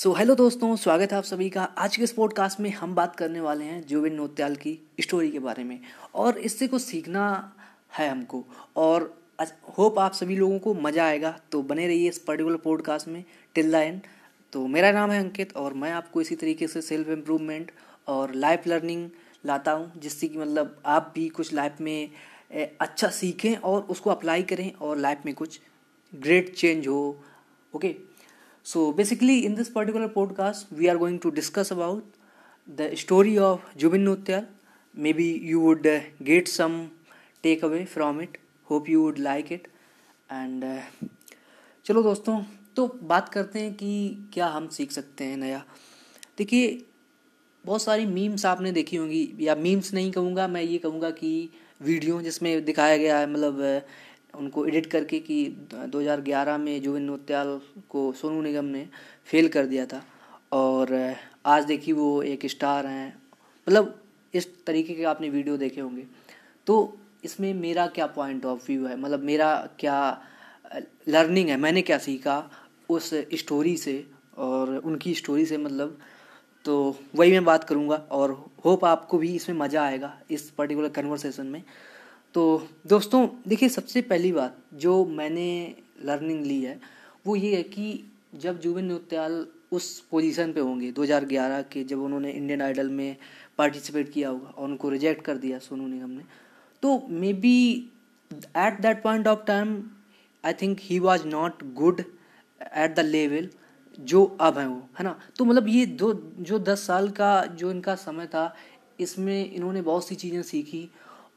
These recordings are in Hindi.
सो so, हेलो दोस्तों स्वागत है आप सभी का। आज के इस पॉडकास्ट में हम बात करने वाले हैं जुबिन नोत्याल की स्टोरी के बारे में। और इससे कुछ सीखना है हमको। और होप आप सभी लोगों को मज़ा आएगा। तो बने रहिए इस पर्टिकुलर पॉडकास्ट में। टिल द एंड तो मेरा नाम है अंकित और मैं आपको इसी तरीके से सेल्फ इम्प्रूवमेंट और लाइफ लर्निंग लाता हूँ जिससे कि मतलब आप भी कुछ लाइफ में अच्छा सीखें और उसको अप्लाई करें और लाइफ में कुछ ग्रेट चेंज हो। Okay? So basically in this particular podcast we are going to discuss about the story of Jubin Nutyal. Maybe you would uh, get some takeaway from it. Hope you would like it. And uh, चलो दोस्तों तो बात करते हैं कि क्या हम सीख सकते हैं नया देखिए बहुत सारी मीम्स आपने देखी होंगी या मीम्स नहीं कहूँगा मैं ये कहूँगा कि वीडियो जिसमें दिखाया गया है मतलब उनको एडिट करके कि 2011 में जुबिन नोत्याल को सोनू निगम ने फेल कर दिया था। और आज देखिए वो एक स्टार हैं। मतलब इस तरीके के आपने वीडियो देखे होंगे। तो इसमें मेरा क्या पॉइंट ऑफ़ व्यू है? मतलब मेरा क्या लर्निंग है? मैंने क्या सीखा उस स्टोरी से? और उनकी स्टोरी से मतलब तो वही मैं बात करूँगा। और होप आपको भी इसमें मज़ा आएगा, इस पर्टिकुलर कन्वर्सेशन में। तो दोस्तों, देखिए, सबसे पहली बात जो मैंने लर्निंग ली है, वो ये है कि जब जुबिन नौटियाल उस पोजीशन पे होंगे 2011 के, जब उन्होंने इंडियन आइडल में पार्टिसिपेट किया होगा और उनको रिजेक्ट कर दिया सोनू निगम ने तो maybe at that point of time I think he was not good at the level जो अब है वो, है ना? तो मतलब ये दो, जो दस साल का, जो इनका समय था, इसमें इन्होंने बहुत सी चीज़ें सीखी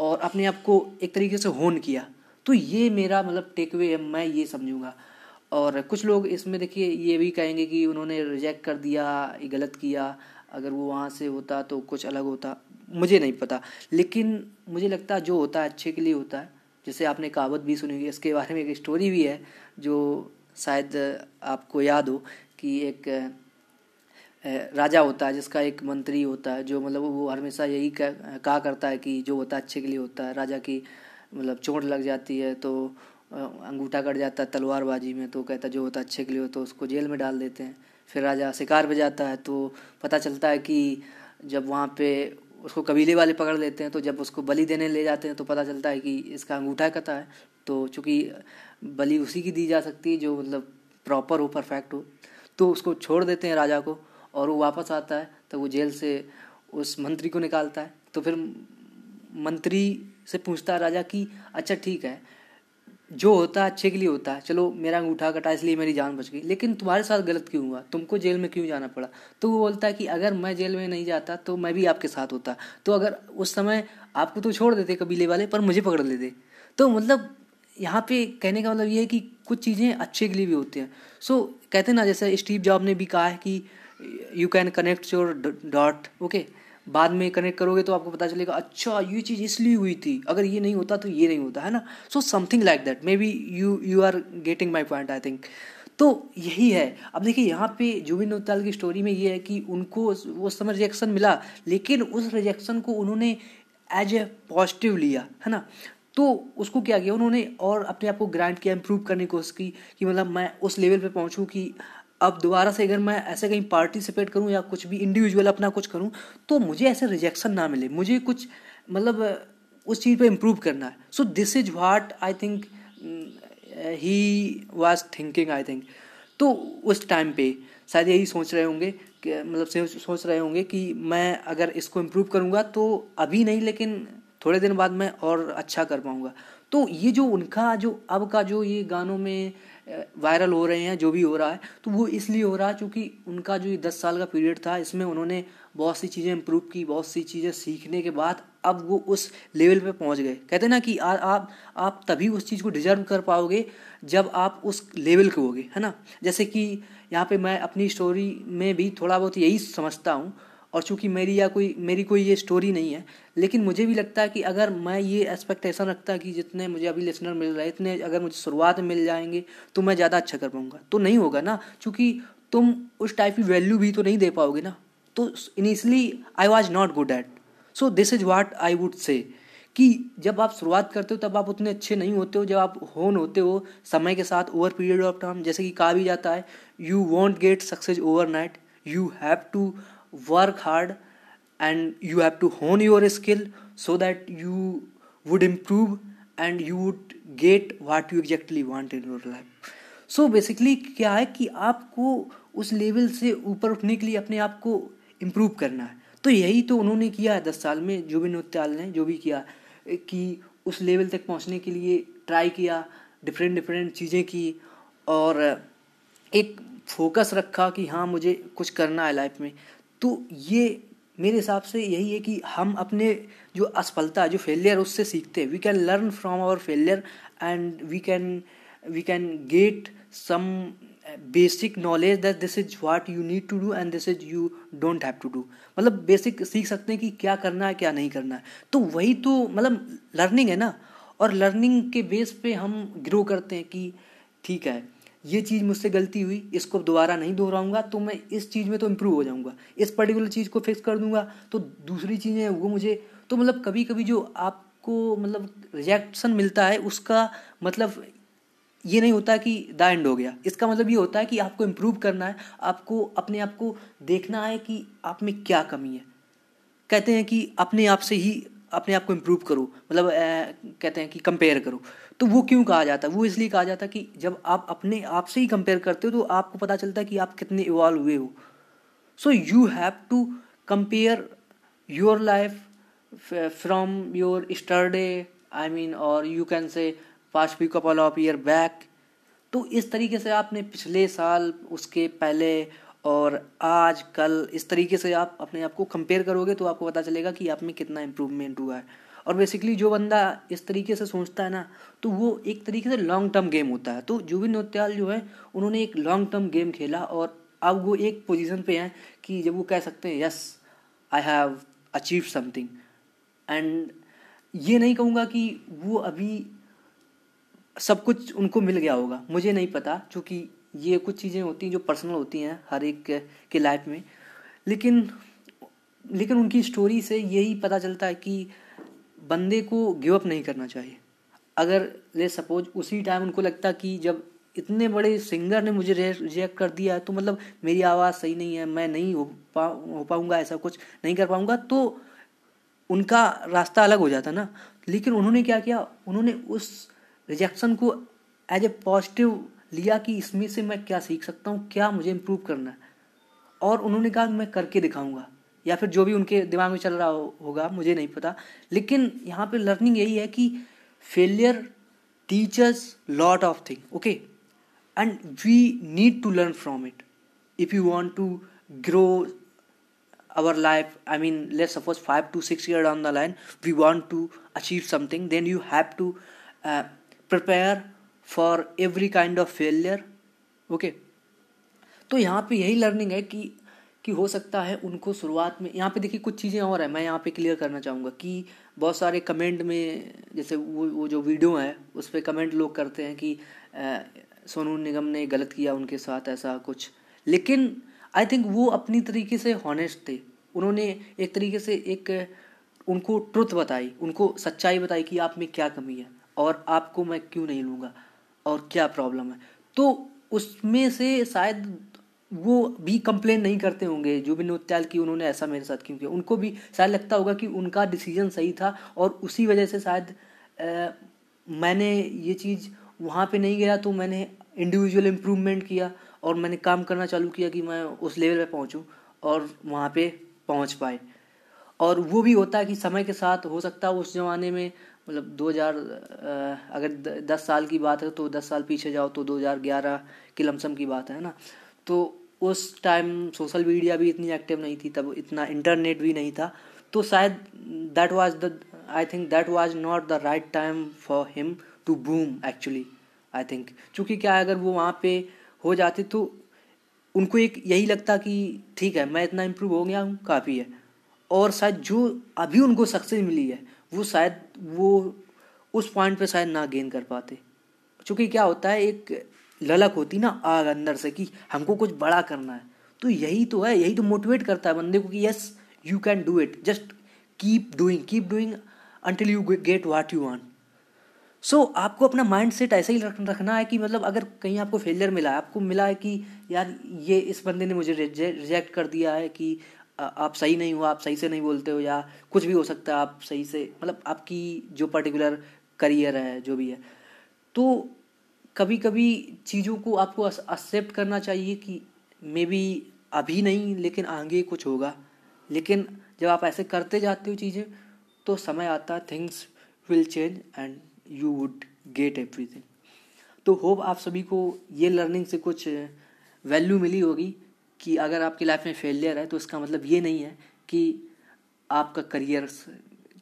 और अपने आप को एक तरीके से होन किया। तो ये मेरा मतलब टेक अवे है, मैं ये समझूँगा। और कुछ लोग इसमें देखिए, ये भी कहेंगे कि उन्होंने रिजेक्ट कर दिया, ये गलत किया। अगर वो वहाँ से होता तो कुछ अलग होता, मुझे नहीं पता। लेकिन मुझे लगता है जो होता है, अच्छे के लिए होता है। जैसे आपने कहावत भी सुनी होगी, इसके बारे में एक स्टोरी भी है, जो शायद आपको याद हो कि एक राजा होता है, जिसका एक मंत्री होता है, जो मतलब वो हमेशा यही कहा करता है कि जो होता है अच्छे के लिए होता है। राजा की मतलब चोट लग जाती है तो अंगूठा कट जाता है तलवारबाजी में तो कहता है जो होता है अच्छे के लिए होता है उसको जेल में डाल देते हैं। फिर राजा शिकार पे जाता है तो पता चलता है कि जब वहाँ पे उसको कबीले वाले पकड़ लेते हैं तो जब उसको बलि देने ले जाते हैं तो पता चलता है कि इसका अंगूठा कता है। तो चूँकि बलि उसी की दी जा सकती है, जो मतलब प्रॉपर हो परफेक्ट हो तो उसको छोड़ देते हैं राजा को। और वो वापस आता है तो वो जेल से उस मंत्री को निकालता है। तो फिर मंत्री से पूछता है राजा कि अच्छा ठीक है जो होता है अच्छे के लिए होता है। चलो मेरा अंगूठा कटा इसलिए मेरी जान बच गई। लेकिन तुम्हारे साथ गलत क्यों हुआ? तुमको जेल में क्यों जाना पड़ा? तो वो बोलता है कि अगर मैं जेल में नहीं जाता तो मैं भी आपके साथ होता। तो अगर उस समय आपको तो छोड़ देते कबीले वाले पर मुझे पकड़ लेते। तो मतलब यहाँ पे कहने का मतलब ये है कि कुछ चीज़ें अच्छे के लिए भी होती हैं। सो so, कहते ना जैसे स्टीव जॉब ने भी कहा है कि you can connect your dot okay बाद में कनेक्ट करोगे तो आपको पता चलेगा अच्छा ये चीज़ इसलिए हुई थी। अगर ये नहीं होता तो ये नहीं होता, है ना? So something like that maybe you you are getting my point I think तो यही है। अब देखिए, यहाँ पे जुबिन नौताल की स्टोरी में ये है कि उनको उस समय रिजेक्शन मिला, लेकिन उस रिजेक्शन को उन्होंने एज ए पॉजिटिव लिया, है ना? तो उसको क्या किया? उन्होंने और अपने आप को ग्रांट किया इम्प्रूव करने की कोशिश की कि मतलब मैं उस लेवल पे पहुँचूँ कि अब दोबारा से अगर मैं ऐसे कहीं पार्टिसिपेट करूँ या कुछ भी इंडिविजुअल अपना कुछ करूँ तो मुझे ऐसे रिजेक्शन ना मिले। मुझे कुछ मतलब उस चीज़ पे इम्प्रूव करना है। So this is what I think he was thinking I think तो उस टाइम पे शायद यही सोच रहे होंगे कि मतलब सोच रहे होंगे कि मैं अगर इसको इम्प्रूव करूँगा तो अभी नहीं, लेकिन थोड़े दिन बाद मैं और अच्छा कर पाऊँगा। तो ये जो उनका, जो अब का जो ये गानों में वायरल हो रहे हैं जो भी हो रहा है तो वो इसलिए हो रहा है क्योंकि उनका जो ये दस साल का पीरियड था इसमें उन्होंने बहुत सी चीज़ें इम्प्रूव की बहुत सी चीज़ें सीखने के बाद अब वो उस लेवल पे पहुँच गए। कहते हैं ना कि आ, आप आप तभी उस चीज़ को डिजर्व कर पाओगे जब आप उस लेवल के होगे है ना? जैसे कि यहाँ पे मैं अपनी स्टोरी में भी थोड़ा बहुत यही समझता हूँ और चूँकि मेरी या कोई, मेरी कोई ये स्टोरी नहीं है, लेकिन मुझे भी लगता है कि अगर मैं ये एक्सपेक्टेशन रखता कि जितने मुझे अभी लिसनर मिल रहे हैं, इतने अगर मुझे शुरुआत मिल जाएँगे तो मैं ज़्यादा अच्छा कर पाऊँगा। तो नहीं होगा ना क्योंकि तुम उस टाइप की वैल्यू भी तो नहीं दे पाओगे ना। तो initially I was not good at so this is what I would say कि जब आप शुरुआत करते हो, तब आप उतने अच्छे नहीं होते हो। जब आप होन होते हो, समय के साथ ओवर पीरियड ऑफ़ टाइम जैसे कि कहा भी जाता है you won't get success overnight you have to work hard and you have to hone your skill so that you would improve and you would get what you exactly want in your life so basically क्या है कि आपको उस लेवल से ऊपर उठने के लिए अपने आप को इम्प्रूव करना है। तो यही तो उन्होंने किया है दस साल में, जो भी नृत्याल ने, जो भी किया, कि उस लेवल तक पहुँचने के लिए ट्राई किया डिफरेंट डिफरेंट चीज़ें की और एक फोकस रखा कि हाँ मुझे कुछ करना है लाइफ में। तो ये मेरे हिसाब से यही है कि हम अपने जो असफलता, जो फेलियर उससे सीखते हैं। We can learn from our failure and we can we can get some basic knowledge that this is what you need to do and this is you don't have to do मतलब बेसिक सीख सकते हैं कि क्या करना है, क्या नहीं करना है। तो वही तो मतलब लर्निंग है ना। और लर्निंग के बेस पे हम ग्रो करते हैं कि ठीक है। ये चीज़ मुझसे गलती हुई, इसको दोबारा नहीं दोहराऊँगा तो मैं इस चीज़ में तो इम्प्रूव हो जाऊँगा। इस पर्टिकुलर चीज़ को फिक्स कर दूँगा तो दूसरी चीज़ें वो मुझे तो मतलब कभी कभी जो आपको मतलब रिजेक्शन मिलता है, उसका मतलब ये नहीं होता कि द एंड हो गया। इसका मतलब ये होता है कि आपको इम्प्रूव करना है, आपको, अपने आप को देखना है कि आप में क्या कमी है। कहते हैं कि अपने आप से ही अपने आप को इम्प्रूव करो मतलब कहते हैं कि कंपेयर करो। तो वो क्यों कहा जाता है? वो इसलिए कहा जाता है कि जब आप अपने आप से ही कंपेयर करते हो तो आपको पता चलता है कि आप कितने इवॉल्व हुए हो। So you have to compare your life from your yesterday I mean और you can say past few couple of year back तो इस तरीके से आपने पिछले साल, उसके पहले और आज कल इस तरीके से आप अपने आप को कंपेयर करोगे तो आपको पता चलेगा कि आप में कितना इम्प्रूवमेंट हुआ है। और बेसिकली जो बंदा इस तरीके से सोचता है ना तो वो एक तरीके से लॉन्ग टर्म गेम होता है। तो जुबिन नोत्याल जो है, उन्होंने एक लॉन्ग टर्म गेम खेला और अब वो एक पोजीशन पे हैं कि जब वो कह सकते हैं yes I have achieve something and ये नहीं कहूँगा कि वो अभी सब कुछ उनको मिल गया होगा। मुझे नहीं पता, क्योंकि ये कुछ चीज़ें होती हैं जो पर्सनल होती हैं हर एक के लाइफ में। लेकिन लेकिन उनकी स्टोरी से यही पता चलता है कि बंदे को गिव अप नहीं करना चाहिए। अगर ले सपोज़ उसी टाइम उनको लगता कि जब इतने बड़े सिंगर ने मुझे रिजेक्ट कर दिया है तो मतलब मेरी आवाज़ सही नहीं है, मैं नहीं हो पा, हो पाऊँगा, ऐसा कुछ नहीं कर पाऊँगा तो उनका रास्ता अलग हो जाता ना। लेकिन उन्होंने क्या किया? उन्होंने उस रिजेक्शन को एज ए पॉजिटिव लिया कि इसमें से मैं क्या सीख सकता हूँ क्या मुझे इम्प्रूव करना है? और उन्होंने कहा मैं करके दिखाऊँगा। या फिर जो भी उनके दिमाग में चल रहा हो, होगा मुझे नहीं पता। लेकिन यहाँ पे लर्निंग यही है कि failure teachers lot of thing okay and we need to learn from it if you want to grow our life i mean let's suppose 5 to 6 year down line we want to achieve something then you have to uh, prepare for every kind of failure okay तो यहाँ पे यही लर्निंग है कि कि हो सकता है उनको शुरुआत में, यहाँ पे देखिए कुछ चीज़ें और है, मैं यहाँ पे क्लियर करना चाहूँगा कि बहुत सारे कमेंट में, जैसे वो वो जो वीडियो है, उस पर कमेंट लोग करते हैं कि सोनू निगम ने गलत किया उनके साथ ऐसा कुछ। लेकिन आई थिंक वो अपनी तरीके से हॉनेस्ट थे। उन्होंने एक तरीके से एक, उनको ट्रुथ बताई, उनको सच्चाई बताई कि आप में क्या कमी है, और आपको मैं क्यों नहीं लूँगा। और क्या प्रॉब्लम है? तो उसमें से शायद वो भी कंप्लेन नहीं करते होंगे, जो भी नोत्याल की उन्होंने ऐसा मेरे साथ क्यों किया। उनको भी शायद लगता होगा कि उनका डिसीज़न सही था और उसी वजह से शायद मैंने ये चीज़ वहाँ पे नहीं गया तो मैंने इंडिविजुअल इम्प्रूवमेंट किया और मैंने काम करना चालू किया कि मैं उस लेवल पे पहुँचूँ और वहाँ पे पहुँच पाए। और वो भी होता है कि समय के साथ, हो सकता है उस ज़माने में मतलब 2000 अगर दस साल की बात है तो दस साल पीछे जाओ तो 2011 की लमसम की बात है ना। तो उस टाइम सोशल मीडिया भी इतनी एक्टिव नहीं थी, तब इतना इंटरनेट भी नहीं था। तो शायद that was the I think that was not the right time for him to boom actually I think क्योंकि क्या अगर वो वहाँ पे हो जाते तो उनको एक यही लगता कि ठीक है, मैं इतना इम्प्रूव हो गया हूँ, काफ़ी है। और शायद जो अभी उनको सक्सेस मिली है वो शायद, वो उस पॉइंट पे शायद ना गेन कर पाते। क्योंकि क्या होता है, एक ललक होती ना आग अंदर से कि हमको कुछ बड़ा करना है। तो यही तो है, यही तो मोटिवेट करता है बंदे को कि yes you can do it just keep doing keep doing until you get what you want so आपको अपना माइंड सेट ऐसा ही रखना है कि मतलब अगर कहीं आपको फेलियर मिला है, आपको मिला है कि यार ये इस बंदे ने मुझे रिजेक्ट कर दिया है कि आप सही नहीं हो, आप सही से नहीं बोलते हो या कुछ भी हो सकता है आप सही से मतलब आपकी जो पर्टिकुलर करियर है, जो भी है। तो कभी कभी चीज़ों को आपको एक्सेप्ट करना चाहिए कि मे बी अभी नहीं, लेकिन आगे कुछ होगा। लेकिन जब आप ऐसे करते जाते हो चीज़ें तो समय आता things will change and you would get everything तो होप आप सभी को ये लर्निंग से कुछ वैल्यू मिली होगी। कि अगर आपकी लाइफ में फेलियर है तो इसका मतलब ये नहीं है कि आपका करियर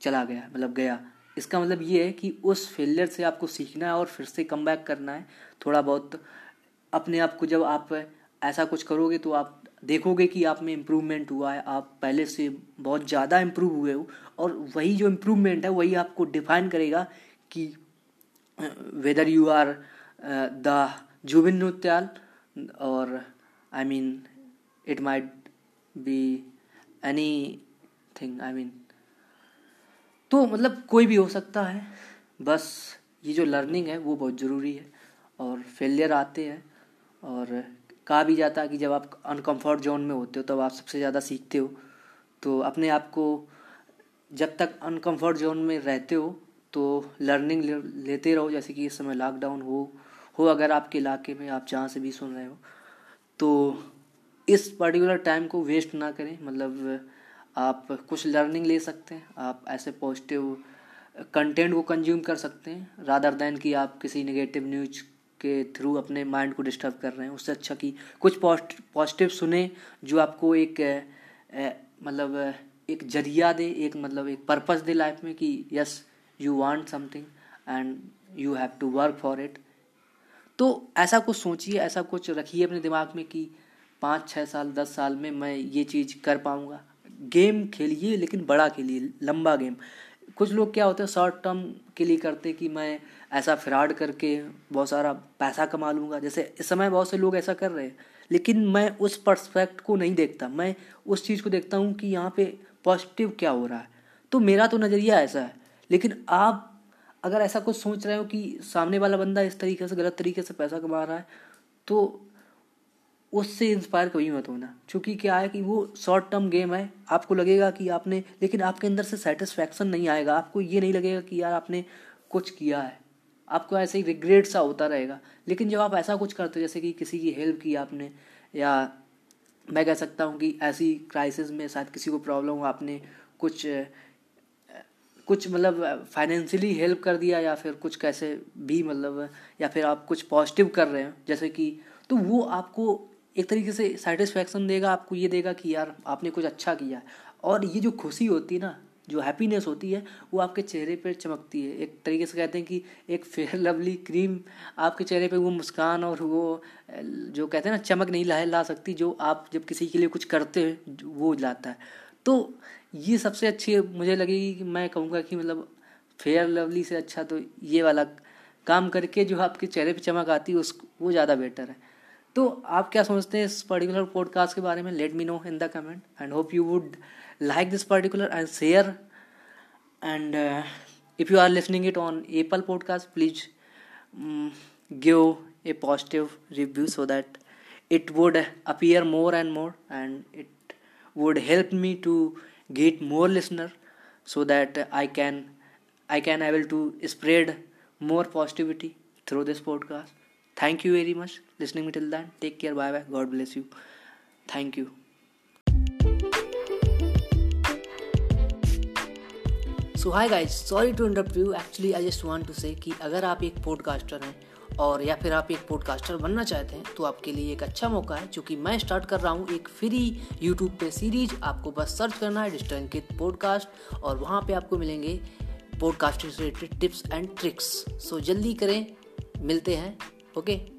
चला गया मतलब गया। इसका मतलब ये है कि उस फेलियर से आपको सीखना है और फिर से कम बैक करना है। थोड़ा बहुत अपने आप को जब आप ऐसा कुछ करोगे तो आप देखोगे कि आप में इम्प्रूवमेंट हुआ है। आप पहले से बहुत ज़्यादा इम्प्रूव हुए हो और वही जो इम्प्रूवमेंट है, वही आपको डिफाइन करेगा कि whether you are the Jubin Nautiyal और I mean it might be anything I mean तो मतलब कोई भी हो सकता है, बस ये जो लर्निंग है वो बहुत ज़रूरी है और फेलियर आते हैं और कहा भी जाता है कि जब आप अनकम्फर्ट जोन में होते हो तब आप सबसे ज़्यादा सीखते हो। तो अपने आप को जब तक अनकम्फर्ट जोन में रहते हो तो लर्निंग लेते रहो, जैसे कि इस समय लॉकडाउन हो हो अगर आपके इलाके में आप जहाँ से भी सुन रहे हो। तो इस पर्टिकुलर टाइम को वेस्ट ना करें। मतलब आप कुछ लर्निंग ले सकते हैं, आप ऐसे पॉजिटिव कंटेंट को कंज्यूम कर सकते हैं रादर देन कि आप किसी नेगेटिव न्यूज़ के थ्रू अपने माइंड को डिस्टर्ब कर रहे हैं। उससे अच्छा कि कुछ पॉजिटिव सुने, जो आपको एक मतलब एक ज़रिया दे, एक मतलब एक पर्पस दे लाइफ में कि yes you want something and you have to work for it तो ऐसा कुछ सोचिए, ऐसा कुछ रखिए अपने दिमाग में कि पाँच छः साल, दस साल में मैं ये चीज़ कर पाऊँगा। गेम खेलिए, लेकिन बड़ा खेलिए, लंबा गेम। कुछ लोग क्या होते हैं, शॉर्ट टर्म के लिए करते कि मैं ऐसा फ्रॉड करके बहुत सारा पैसा कमा लूँगा। जैसे इस समय बहुत से लोग ऐसा कर रहे हैं, लेकिन मैं उस परस्पेक्ट को नहीं देखता। मैं उस चीज़ को देखता हूँ कि यहाँ पे पॉजिटिव क्या हो रहा है। तो मेरा तो नज़रिया ऐसा है। लेकिन आप अगर ऐसा कुछ सोच रहे हो कि सामने वाला बंदा इस तरीके से, गलत तरीके से पैसा कमा रहा है तो उससे इंस्पायर कभी मत होना। क्योंकि क्या है कि वो शॉर्ट टर्म गेम है। आपको लगेगा कि आपने, लेकिन आपके अंदर से सेटिस्फैक्शन नहीं आएगा। आपको ये नहीं लगेगा कि यार आपने कुछ किया है। आपको ऐसे ही रिग्रेट सा होता रहेगा। लेकिन जब आप ऐसा कुछ करते हो, जैसे कि किसी की हेल्प की आपने, या मैं कह सकता हूँ कि ऐसी क्राइसिस में शायद किसी को प्रॉब्लम हो, आपने कुछ कुछ मतलब फाइनेंशियली हेल्प कर दिया, या फिर कुछ कैसे भी मतलब या फिर आप कुछ पॉजिटिव कर रहे हैं, जैसे कि तो वो आपको एक तरीके से सेटिस्फैक्शन देगा, आपको ये देगा कि यार, आपने कुछ अच्छा किया। और ये जो खुशी होती है ना, जो हैप्पीनेस होती है, वो आपके चेहरे पर चमकती है। एक तरीके से कहते हैं कि एक फेयर लवली क्रीम आपके चेहरे पे वो मुस्कान और वो, जो कहते हैं ना, चमक नहीं ला ला सकती, जो आप जब किसी के लिए कुछ करते हैं वो लाता है। तो ये सबसे अच्छी मुझे लगेगी कि मैं कहूँगा कि मतलब फेयर लवली से अच्छा तो ये वाला काम करके जो आपके चेहरे पे चमक आती है, उस, वो ज़्यादा बेटर है। तो आप क्या समझते हैं इस पर्टिकुलर पॉडकास्ट के बारे में? Let me know in the comment and hope you would like this particular and share and if you are listening it on Apple podcast please give a positive review so that it would appear more and more and it would help me to get more listener so that I can I can able to spread more positivity through this podcast thank you very much listening me till then take care. Bye bye god bless you. Thank you. So hi guys sorry to interrupt you actually I just want to say कि अगर आप एक पॉडकास्टर हैं और या फिर आप एक पॉडकास्टर बनना चाहते हैं तो आपके लिए एक अच्छा मौका है। क्योंकि मैं स्टार्ट कर रहा हूँ एक फ्री यूट्यूब पे सीरीज़ आपको बस सर्च करना है डिजिटल अंकित पॉडकास्ट और वहाँ पे आपको मिलेंगे podcast related tips and tricks so जल्दी करें। मिलते हैं। Okay okay?